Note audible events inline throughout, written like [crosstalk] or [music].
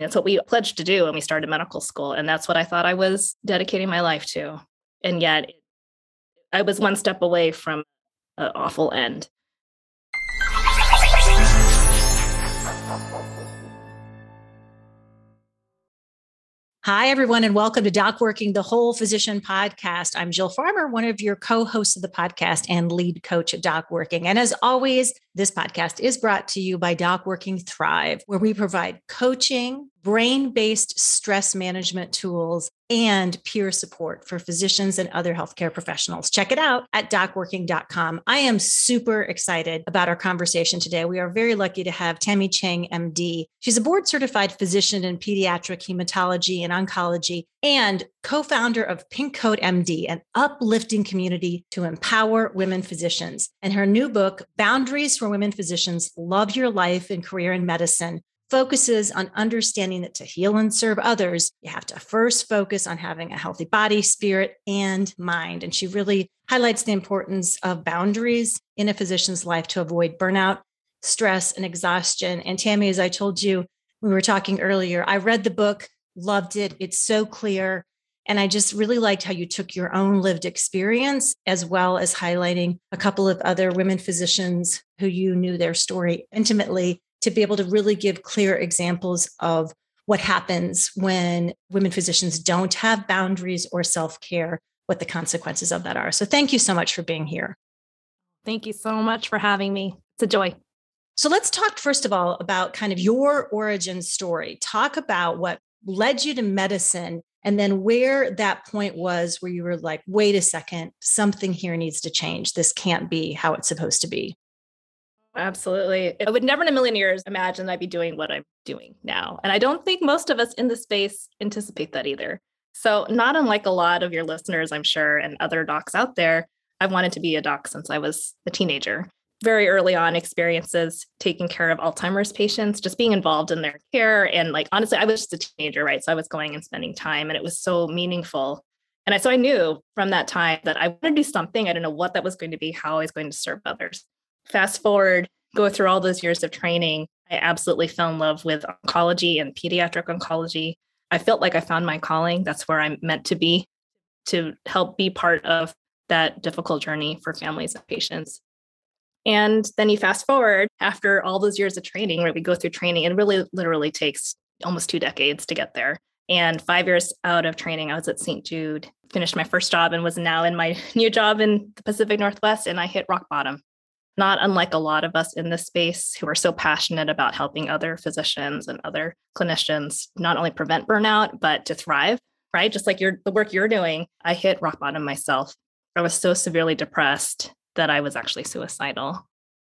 That's what we pledged to do when we started medical school. And that's what I thought I was dedicating my life to. And yet I was one step away from an awful end. Hi, everyone, and welcome to Doc Working the Whole Physician podcast. I'm Jill Farmer, one of your co hosts of the podcast and lead coach at Doc Working. And as always, this podcast is brought to you by Doc Working Thrive, where we provide coaching, brain based stress management tools, and peer support for physicians and other healthcare professionals. Check it out at docworking.com. I am super excited about our conversation today. We are very lucky to have Tammy Chang, MD. She's a board certified physician in pediatric hematology and oncology and co founder of Pink Coat MD, an uplifting community to empower women physicians. And her new book, Boundaries for Women Physicians Love Your Life and Career in Medicine, focuses on understanding that to heal and serve others, you have to first focus on having a healthy body, spirit, and mind. And she really highlights the importance of boundaries in a physician's life to avoid burnout, stress, and exhaustion. And Tammy, as I told you, we were talking earlier, I read the book, loved it. It's so clear. And I just really liked how you took your own lived experience as well as highlighting a couple of other women physicians who you knew their story intimately to be able to really give clear examples of what happens when women physicians don't have boundaries or self care, what the consequences of that are. So, thank you so much for being here. Thank you so much for having me. It's a joy. So, let's talk first of all about kind of your origin story. Talk about what led you to medicine and then where that point was where you were like, wait a second, something here needs to change. This can't be how it's supposed to be. Absolutely. I would never in a million years imagine I'd be doing what I'm doing now. And I don't think most of us in the space anticipate that either. So, not unlike a lot of your listeners, I'm sure, and other docs out there, I've wanted to be a doc since I was a teenager. Very early on experiences taking care of Alzheimer's patients, just being involved in their care. And like, honestly, I was just a teenager, right? So I was going and spending time, and it was so meaningful. And I, so I knew from that time that I wanted to do something. I didn't know what that was going to be, how I was going to serve others fast forward, go through all those years of training, I absolutely fell in love with oncology and pediatric oncology. I felt like I found my calling. That's where I'm meant to be to help be part of that difficult journey for families and patients. And then you fast forward after all those years of training, where we go through training, it really literally takes almost two decades to get there. And five years out of training, I was at St. Jude, finished my first job, and was now in my [laughs] new job in the Pacific Northwest. And I hit rock bottom not unlike a lot of us in this space who are so passionate about helping other physicians and other clinicians not only prevent burnout, but to thrive, right? Just like your the work you're doing, I hit rock bottom myself. I was so severely depressed that I was actually suicidal.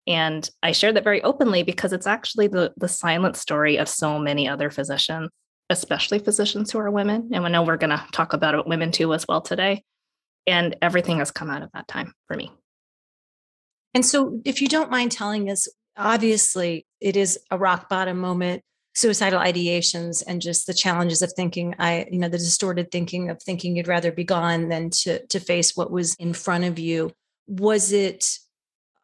And I share that very openly because it's actually the, the silent story of so many other physicians, especially physicians who are women. And I know we're going to talk about women too as well today. And everything has come out of that time for me. And so, if you don't mind telling us, obviously, it is a rock bottom moment suicidal ideations and just the challenges of thinking i you know the distorted thinking of thinking you'd rather be gone than to to face what was in front of you. Was it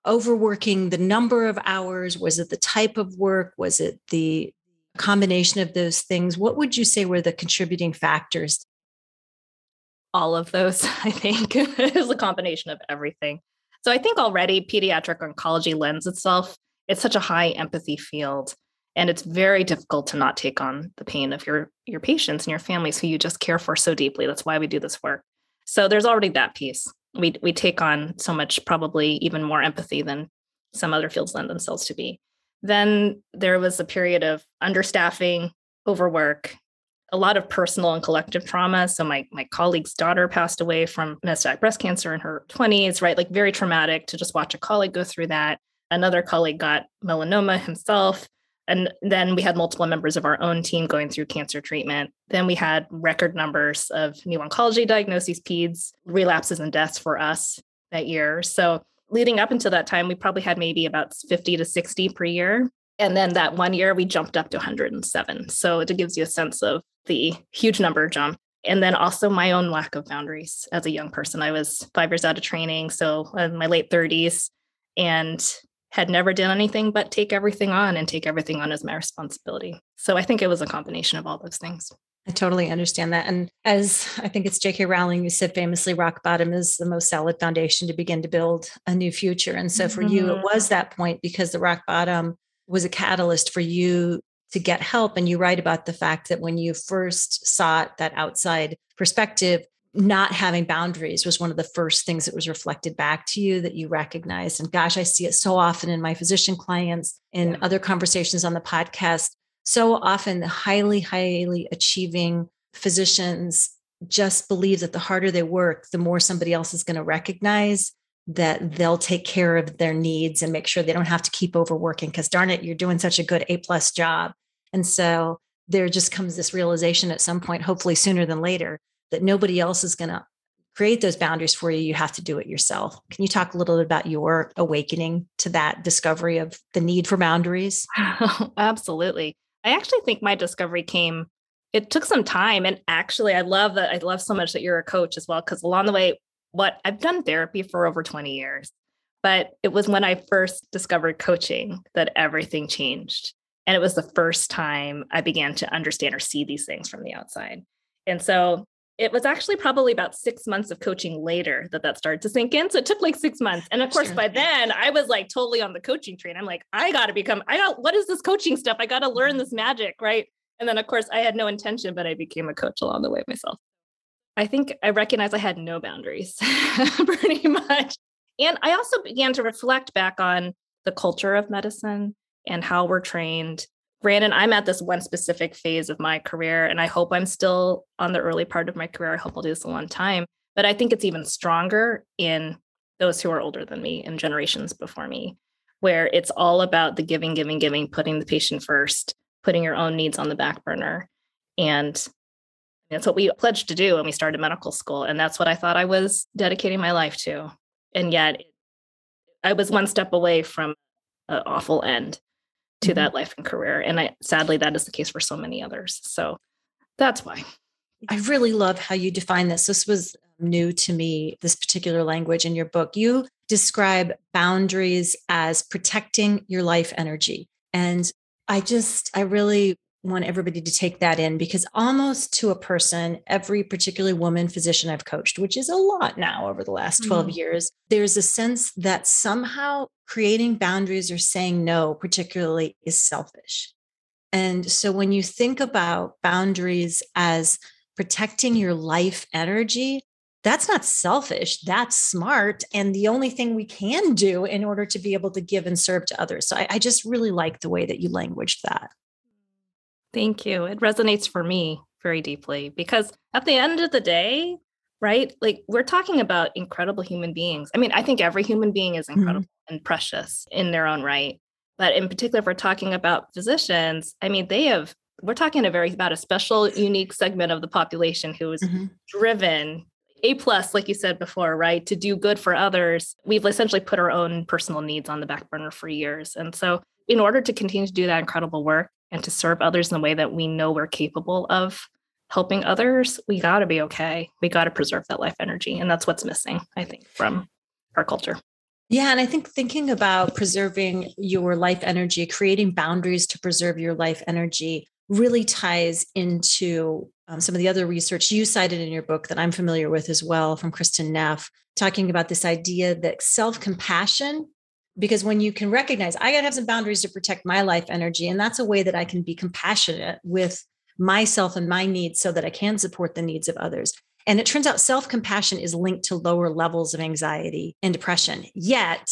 overworking the number of hours? Was it the type of work? Was it the combination of those things? What would you say were the contributing factors? All of those [laughs] i think is a combination of everything so I think already pediatric oncology lends itself, it's such a high empathy field. And it's very difficult to not take on the pain of your, your patients and your families who you just care for so deeply. That's why we do this work. So there's already that piece. We, we take on so much, probably even more empathy than some other fields lend themselves to be. Then there was a period of understaffing, overwork, a lot of personal and collective trauma. So my my colleague's daughter passed away from metastatic breast cancer in her 20s, right? Like very traumatic to just watch a colleague go through that. Another colleague got melanoma himself. And then we had multiple members of our own team going through cancer treatment. Then we had record numbers of new oncology diagnoses, PEDS, relapses, and deaths for us that year. So leading up until that time, we probably had maybe about 50 to 60 per year. And then that one year we jumped up to 107. So it gives you a sense of the huge number jump. And then also my own lack of boundaries as a young person. I was five years out of training, so in my late 30s. And had never done anything but take everything on and take everything on as my responsibility. So I think it was a combination of all those things. I totally understand that. And as I think it's J.K. Rowling who said famously, rock bottom is the most solid foundation to begin to build a new future. And so for mm-hmm. you, it mm-hmm. was that point because the rock bottom was a catalyst for you to get help. And you write about the fact that when you first sought that outside perspective, not having boundaries was one of the first things that was reflected back to you that you recognized. And gosh, I see it so often in my physician clients, in other conversations on the podcast. So often, the highly, highly achieving physicians just believe that the harder they work, the more somebody else is going to recognize that they'll take care of their needs and make sure they don't have to keep overworking because darn it, you're doing such a good A plus job. And so there just comes this realization at some point, hopefully sooner than later, that nobody else is going to create those boundaries for you. You have to do it yourself. Can you talk a little bit about your awakening to that discovery of the need for boundaries? [laughs] Absolutely. I actually think my discovery came, it took some time. And actually, I love that. I love so much that you're a coach as well, because along the way, what I've done therapy for over 20 years, but it was when I first discovered coaching that everything changed. And it was the first time I began to understand or see these things from the outside. And so it was actually probably about six months of coaching later that that started to sink in. So it took like six months. And of course, sure. by then I was like totally on the coaching train. I'm like, I got to become, I got, what is this coaching stuff? I got to learn mm-hmm. this magic. Right. And then, of course, I had no intention, but I became a coach along the way myself. I think I recognized I had no boundaries [laughs] pretty much. And I also began to reflect back on the culture of medicine and how we're trained Brandon, I'm at this one specific phase of my career, and I hope I'm still on the early part of my career. I hope I'll do this a long time. But I think it's even stronger in those who are older than me and generations before me, where it's all about the giving, giving, giving, putting the patient first, putting your own needs on the back burner. And that's what we pledged to do when we started medical school. And that's what I thought I was dedicating my life to. And yet I was one step away from an awful end to mm-hmm. that life and career. And I sadly that is the case for so many others. So that's why. I really love how you define this. This was new to me, this particular language in your book. You describe boundaries as protecting your life energy. And I just, I really want everybody to take that in because almost to a person, every particularly woman physician I've coached, which is a lot now over the last 12 mm. years, there's a sense that somehow creating boundaries or saying no, particularly, is selfish. And so when you think about boundaries as protecting your life energy, that's not selfish. That's smart. And the only thing we can do in order to be able to give and serve to others. So I, I just really like the way that you languaged that. Thank you. It resonates for me very deeply because at the end of the day, right? Like we're talking about incredible human beings. I mean, I think every human being is mm-hmm. incredible mm-hmm. and precious in their own right. But in particular, if we're talking about physicians, I mean, they have, we're talking a very about a special, unique segment of the population who is mm-hmm. driven a plus, like you said before, right? To do good for others. We've essentially put our own personal needs on the back burner for years. And so, in order to continue to do that incredible work, and to serve others in the way that we know we're capable of helping others, we got to be okay. We got to preserve that life energy. And that's what's missing, I think, from our culture. Yeah. And I think thinking about preserving your life energy, creating boundaries to preserve your life energy really ties into um, some of the other research you cited in your book that I'm familiar with as well from Kristin Neff, talking about this idea that self compassion because when you can recognize i got to have some boundaries to protect my life energy and that's a way that i can be compassionate with myself and my needs so that i can support the needs of others. And it turns out self-compassion is linked to lower levels of anxiety and depression. Yet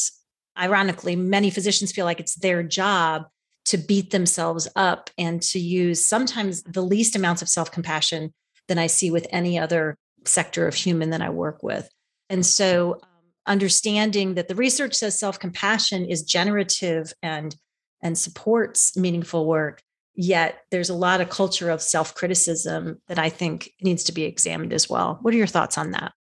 ironically many physicians feel like it's their job to beat themselves up and to use sometimes the least amounts of self-compassion than i see with any other sector of human that i work with. And so understanding that the research says self-compassion is generative and and supports meaningful work yet there's a lot of culture of self-criticism that i think needs to be examined as well. What are your thoughts on that?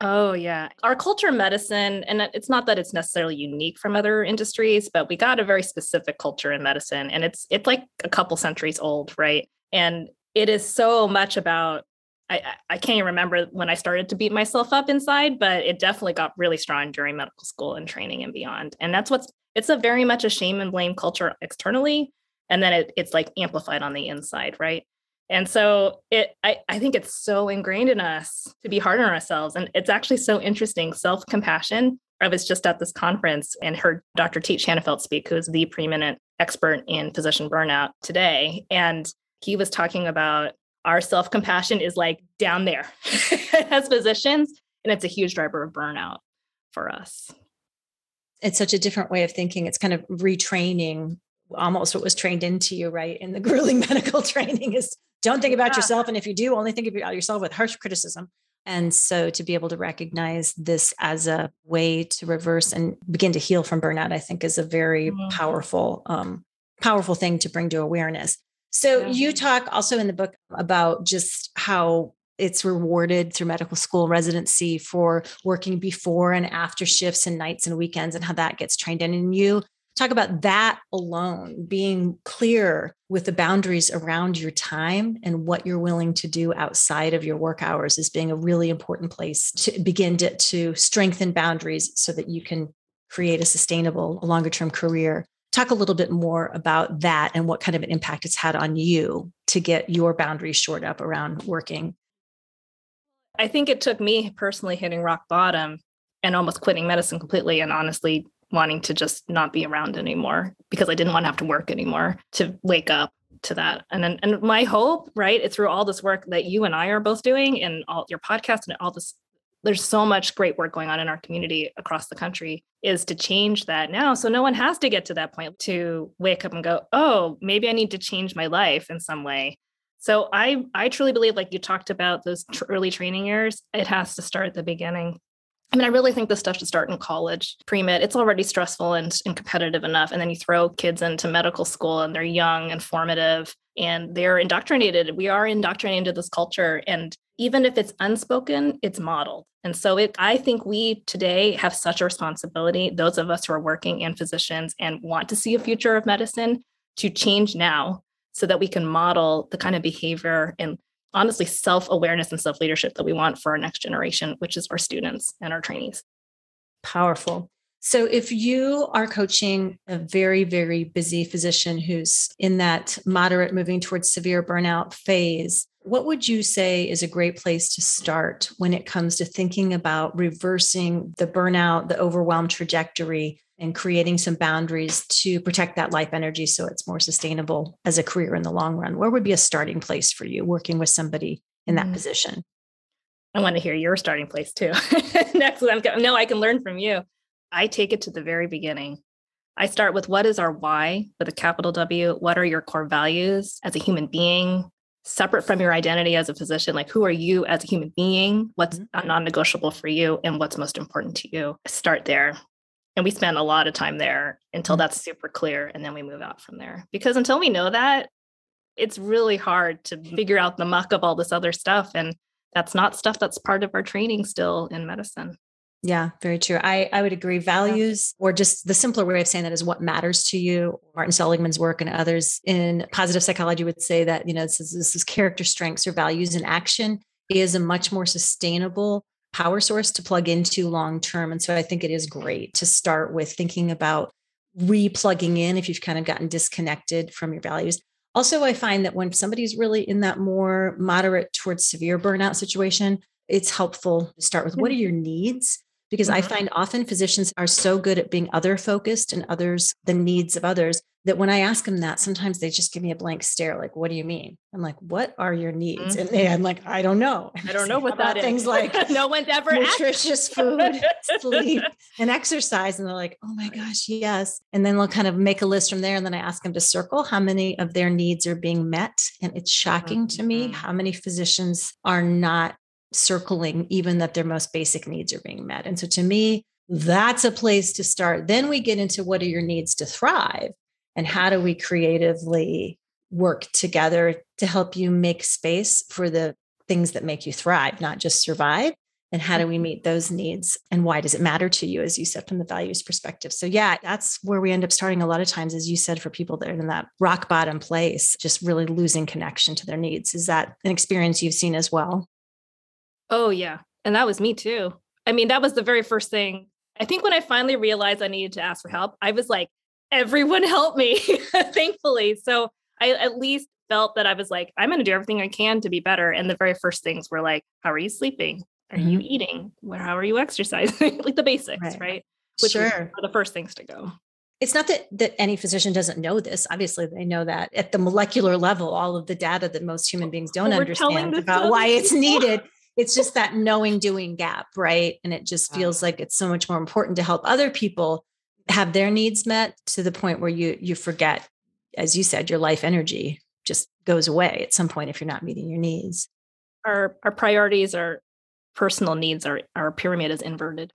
Oh yeah. Our culture medicine and it's not that it's necessarily unique from other industries but we got a very specific culture in medicine and it's it's like a couple centuries old right? And it is so much about I, I can't even remember when I started to beat myself up inside, but it definitely got really strong during medical school and training and beyond. And that's what's it's a very much a shame and blame culture externally. And then it, it's like amplified on the inside, right? And so it I, I think it's so ingrained in us to be hard on ourselves. And it's actually so interesting. Self-compassion. I was just at this conference and heard Dr. Tait Shanafelt speak, who's the preeminent expert in physician burnout today. And he was talking about our self compassion is like down there [laughs] as physicians, and it's a huge driver of burnout for us. It's such a different way of thinking. It's kind of retraining almost what was trained into you, right? In the [laughs] grueling medical training is don't think about yeah. yourself. And if you do, only think about yourself with harsh criticism. And so to be able to recognize this as a way to reverse and begin to heal from burnout, I think is a very mm-hmm. powerful, um, powerful thing to bring to awareness. So yeah. you mm-hmm. talk also in the book about just how it's rewarded through medical school residency for working before and after shifts and nights and weekends and how that gets trained in. And you talk about that alone, being clear with the boundaries around your time and what you're willing to do outside of your work hours is being a really important place to begin to, to strengthen boundaries so that you can create a sustainable longer term career talk a little bit more about that and what kind of an impact it's had on you to get your boundaries shored up around working. I think it took me personally hitting rock bottom and almost quitting medicine completely and honestly wanting to just not be around anymore because I didn't want to have to work anymore to wake up to that. And then, and my hope, right, it's through all this work that you and I are both doing and all your podcast and all this there's so much great work going on in our community across the country is to change that now so no one has to get to that point to wake up and go oh maybe i need to change my life in some way so i i truly believe like you talked about those tr- early training years it has to start at the beginning I mean, I really think this stuff should start in college, pre med. It's already stressful and, and competitive enough. And then you throw kids into medical school and they're young and formative and they're indoctrinated. We are indoctrinated into this culture. And even if it's unspoken, it's modeled. And so it, I think we today have such a responsibility, those of us who are working and physicians and want to see a future of medicine, to change now so that we can model the kind of behavior and honestly self awareness and self leadership that we want for our next generation, which is our students and our trainees. Powerful. So, if you are coaching a very, very busy physician who's in that moderate, moving towards severe burnout phase, what would you say is a great place to start when it comes to thinking about reversing the burnout, the overwhelm trajectory, and creating some boundaries to protect that life energy so it's more sustainable as a career in the long run? Where would be a starting place for you working with somebody in that mm. position? I want to hear your starting place too. [laughs] Next, no, I can learn from you. I take it to the very beginning. I start with what is our why with a capital W? What are your core values as a human being? Separate from your identity as a physician like who are you as a human being what's mm-hmm. non-negotiable for you and what's most important to you start there and we spend a lot of time there until mm-hmm. that's super clear and then we move out from there because until we know that it's really hard to mm-hmm. figure out the muck of all this other stuff and that's not stuff that's part of our training still in medicine yeah, very true. I, I would agree. Values, or just the simpler way of saying that is what matters to you. Martin Seligman's work and others in positive psychology would say that, you know, this is, this is character strengths or values in action is a much more sustainable power source to plug into long term. And so I think it is great to start with thinking about re-plugging in if you've kind of gotten disconnected from your values. Also, I find that when somebody's really in that more moderate towards severe burnout situation, it's helpful to start with what are mm-hmm. your needs because mm-hmm. I find often physicians are so good at being other focused and others, the needs of others, that when I ask them that, sometimes they just give me a blank stare, like, what do you mean? I'm like, what are your needs? Mm-hmm. And they, I'm like, I don't know. I don't know [laughs] what that is. Things like [laughs] no one's ever nutritious food, [laughs] sleep, and exercise. And they're like, oh my gosh, yes. And then they'll kind of make a list from there. And then I ask them to circle how many of their needs are being met. And it's shocking mm-hmm. to me mm-hmm. how many physicians are not circling even that their most basic needs are being met. And so to me, that's a place to start. Then we get into what are your needs to thrive and how do we creatively work together to help you make space for the things that make you thrive, not just survive. And how do we mm-hmm. meet those needs? And why does it matter to you, as you said, from the values perspective? So, yeah, that's where we end up starting a lot of times, as you said, for people that are in that rock bottom place, just really losing connection to their needs. Is that an experience you've seen as well? Oh, yeah. And that was me too. I mean, that was the very first thing. I think when I finally realized I needed to ask for help, I was like, everyone [laughs] help me, [laughs] thankfully. So I at least felt that I was like, I'm going to do everything I can to be better. And the very first things were like, how are you sleeping? Are mm-hmm. you eating? How are you exercising? [laughs] like the basics, right? right? Which sure. are the first things to go. It's not that that any physician doesn't know this. Obviously, they know that at the molecular level, all of the data that most human beings don't understand about why it's needed. It's just that knowing doing gap, right? And it just feels like it's so much more important to help other people have their needs met to the point where you you forget as you said your life energy just goes away at some point if you're not meeting your needs. Our our priorities our personal needs our our pyramid is inverted.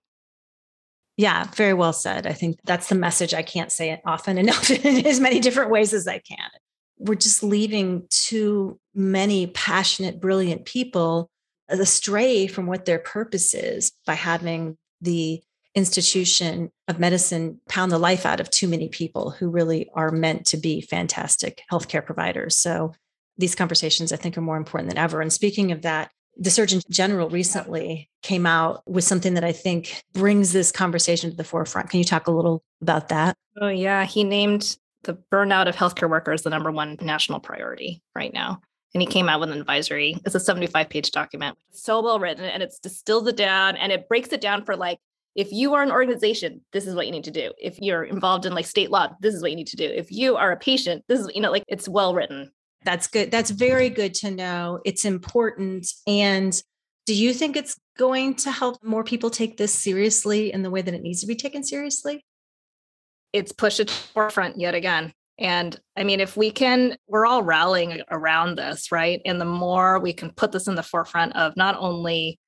Yeah very well said. I think that's the message i can't say it often [laughs] enough in as many different ways as i can. We're just leaving too many passionate brilliant people astray from what their purpose is by having the institution of medicine pound the life out of too many people who really are meant to be fantastic healthcare providers. So these conversations, I think, are more important than ever. And speaking of that, the Surgeon General recently came out with something that I think brings this conversation to the forefront. Can you talk a little about that? Oh, yeah. He named the burnout of healthcare workers the number one national priority right now. And he came out with an advisory. It's a 75 page document, so well written, and it distills it down and it breaks it down for like if you are an organization this is what you need to do. If you're involved in like state law this is what you need to do. If you are a patient this is you know like it's well written. That's good. That's very good to know. It's important. And do you think it's going to help more people take this seriously in the way that it needs to be taken seriously? It's pushed it to the forefront yet again and I mean, if we can, we're all rallying around this, right? And the more we can put this in the forefront of not only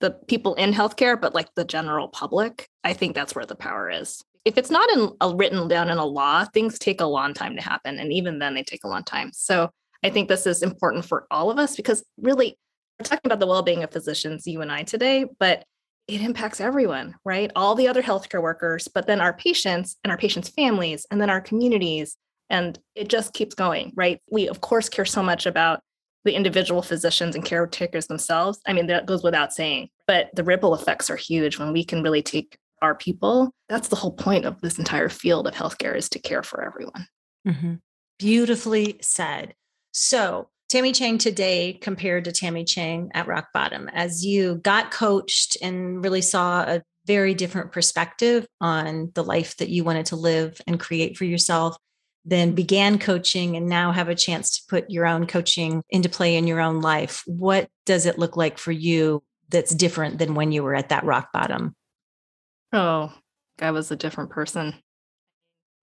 the people in healthcare, but like the general public, I think that's where the power is. If it's not in a, written down in a law, things take a long time to happen. And even then, they take a long time. So I think this is important for all of us because really, we're talking about the well being of physicians, you and I today, but it impacts everyone, right? All the other healthcare workers, but then our patients and our patients' families, and then our communities. And it just keeps going, right? We, of course, care so much about the individual physicians and caretakers themselves. I mean, that goes without saying, but the ripple effects are huge when we can really take our people. That's the whole point of this entire field of healthcare is to care for everyone. Mm-hmm. Beautifully said. So, Tammy Chang today compared to Tammy Chang at rock bottom, as you got coached and really saw a very different perspective on the life that you wanted to live and create for yourself then began coaching and now have a chance to put your own coaching into play in your own life. What does it look like for you that's different than when you were at that rock bottom? Oh, I was a different person.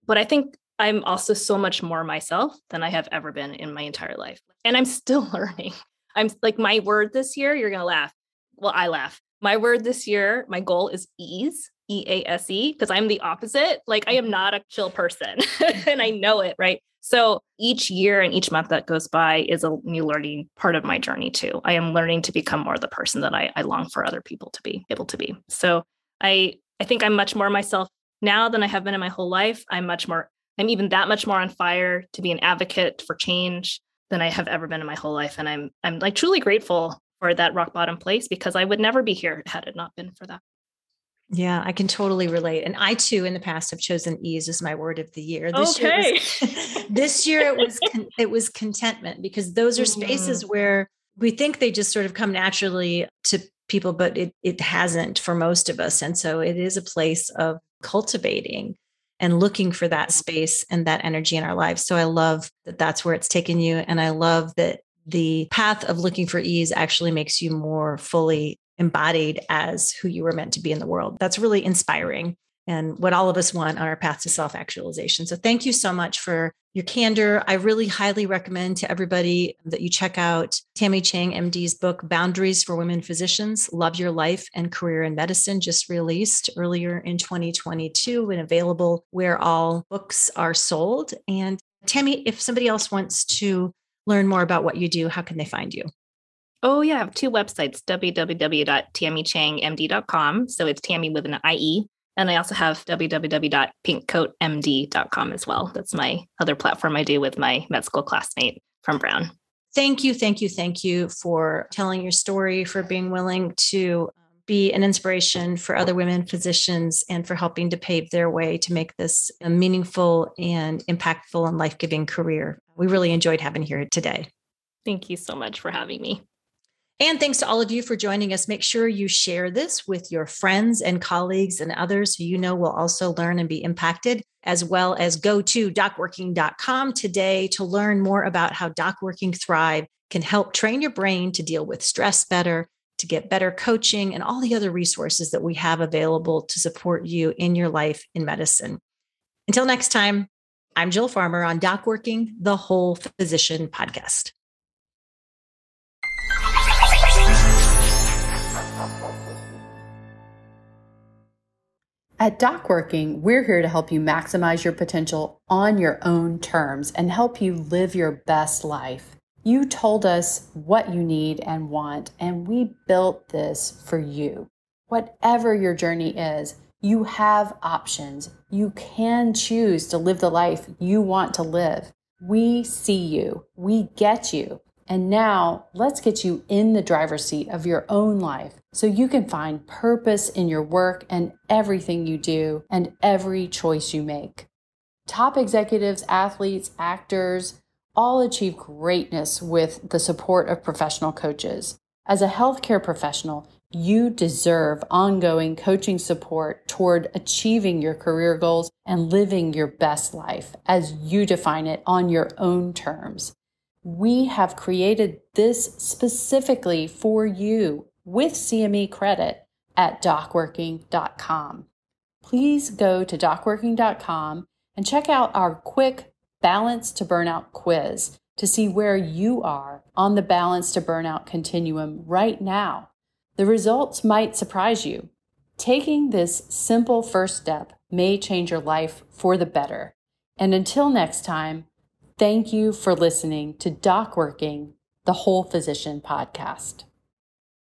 But I think I'm also so much more myself than I have ever been in my entire life. And I'm still [laughs] learning. I'm like, my word this year, you're going to laugh. Well, I laugh. My word this year, my goal is ease. E A S E because I'm the opposite. Like I am mm-hmm. not a chill person [laughs] and I mm-hmm. know it, right? So each year and each month that goes by is a new learning part of my journey too. I am learning to become more the person that I, I long for other people to be able to be. So I I think I'm much more myself now than I have been in my whole life. I'm much more, I'm even that much more on fire to be an advocate for change than I have ever been in my whole life. And I'm I'm like truly grateful for that rock bottom place because I would never be here had it not been for that. Yeah, I can totally relate. And I too, in the past, have chosen ease as my word of the year. This okay. Year was, [laughs] this year it was con- it was contentment because those are spaces mm. where we think they just sort of come naturally to people, but it it hasn't for most of us. And so it is a place of cultivating and looking for that space and that energy in our lives. So I love that that's where it's taken you, and I love that the path of looking for ease actually makes you more fully embodied as who you were meant to be in the world. That's really inspiring and what all of us want on our path to self actualization. So, thank you so much for your candor. I really highly recommend to everybody that you check out Tammy Chang, MD's book, Boundaries for Women Physicians Love Your Life and Career in Medicine, just released earlier in 2022 and available where all books are sold. And Tammy, if somebody else wants to learn more about what you do, how can they find you? Oh, yeah. I have two websites www.tammychangmd.com. So it's Tammy with an IE. And I also have www.pinkcoatmd.com as well. That's my other platform I do with my med school classmate from Brown. thank you, thank you, thank you for telling your story, for being willing to be an inspiration for other women physicians and for helping to pave their way to make this a meaningful and impactful and life giving career. We really enjoyed having you here today. Thank you so much for having me. And thanks to all of you for joining us. Make sure you share this with your friends and colleagues and others who you know will also learn and be impacted, as well as go to docworking.com today to learn more about how DocWorking Thrive can help train your brain to deal with stress better, to get better coaching, and all the other resources that we have available to support you in your life in medicine. Until next time, I'm Jill Farmer on DocWorking, the Whole Physician podcast. At DocWorking, we're here to help you maximize your potential on your own terms and help you live your best life. You told us what you need and want, and we built this for you. Whatever your journey is, you have options. You can choose to live the life you want to live. We see you, we get you, and now let's get you in the driver's seat of your own life so you can find purpose in your work and everything you do and every choice you make. Top executives, athletes, actors all achieve greatness with the support of professional coaches. As a healthcare professional, you deserve ongoing coaching support toward achieving your career goals and living your best life as you define it on your own terms. We have created this specifically for you with CME credit at docworking.com. Please go to docworking.com and check out our quick balance to burnout quiz to see where you are on the balance to burnout continuum right now. The results might surprise you. Taking this simple first step may change your life for the better. And until next time, Thank you for listening to Doc Working, the Whole Physician podcast.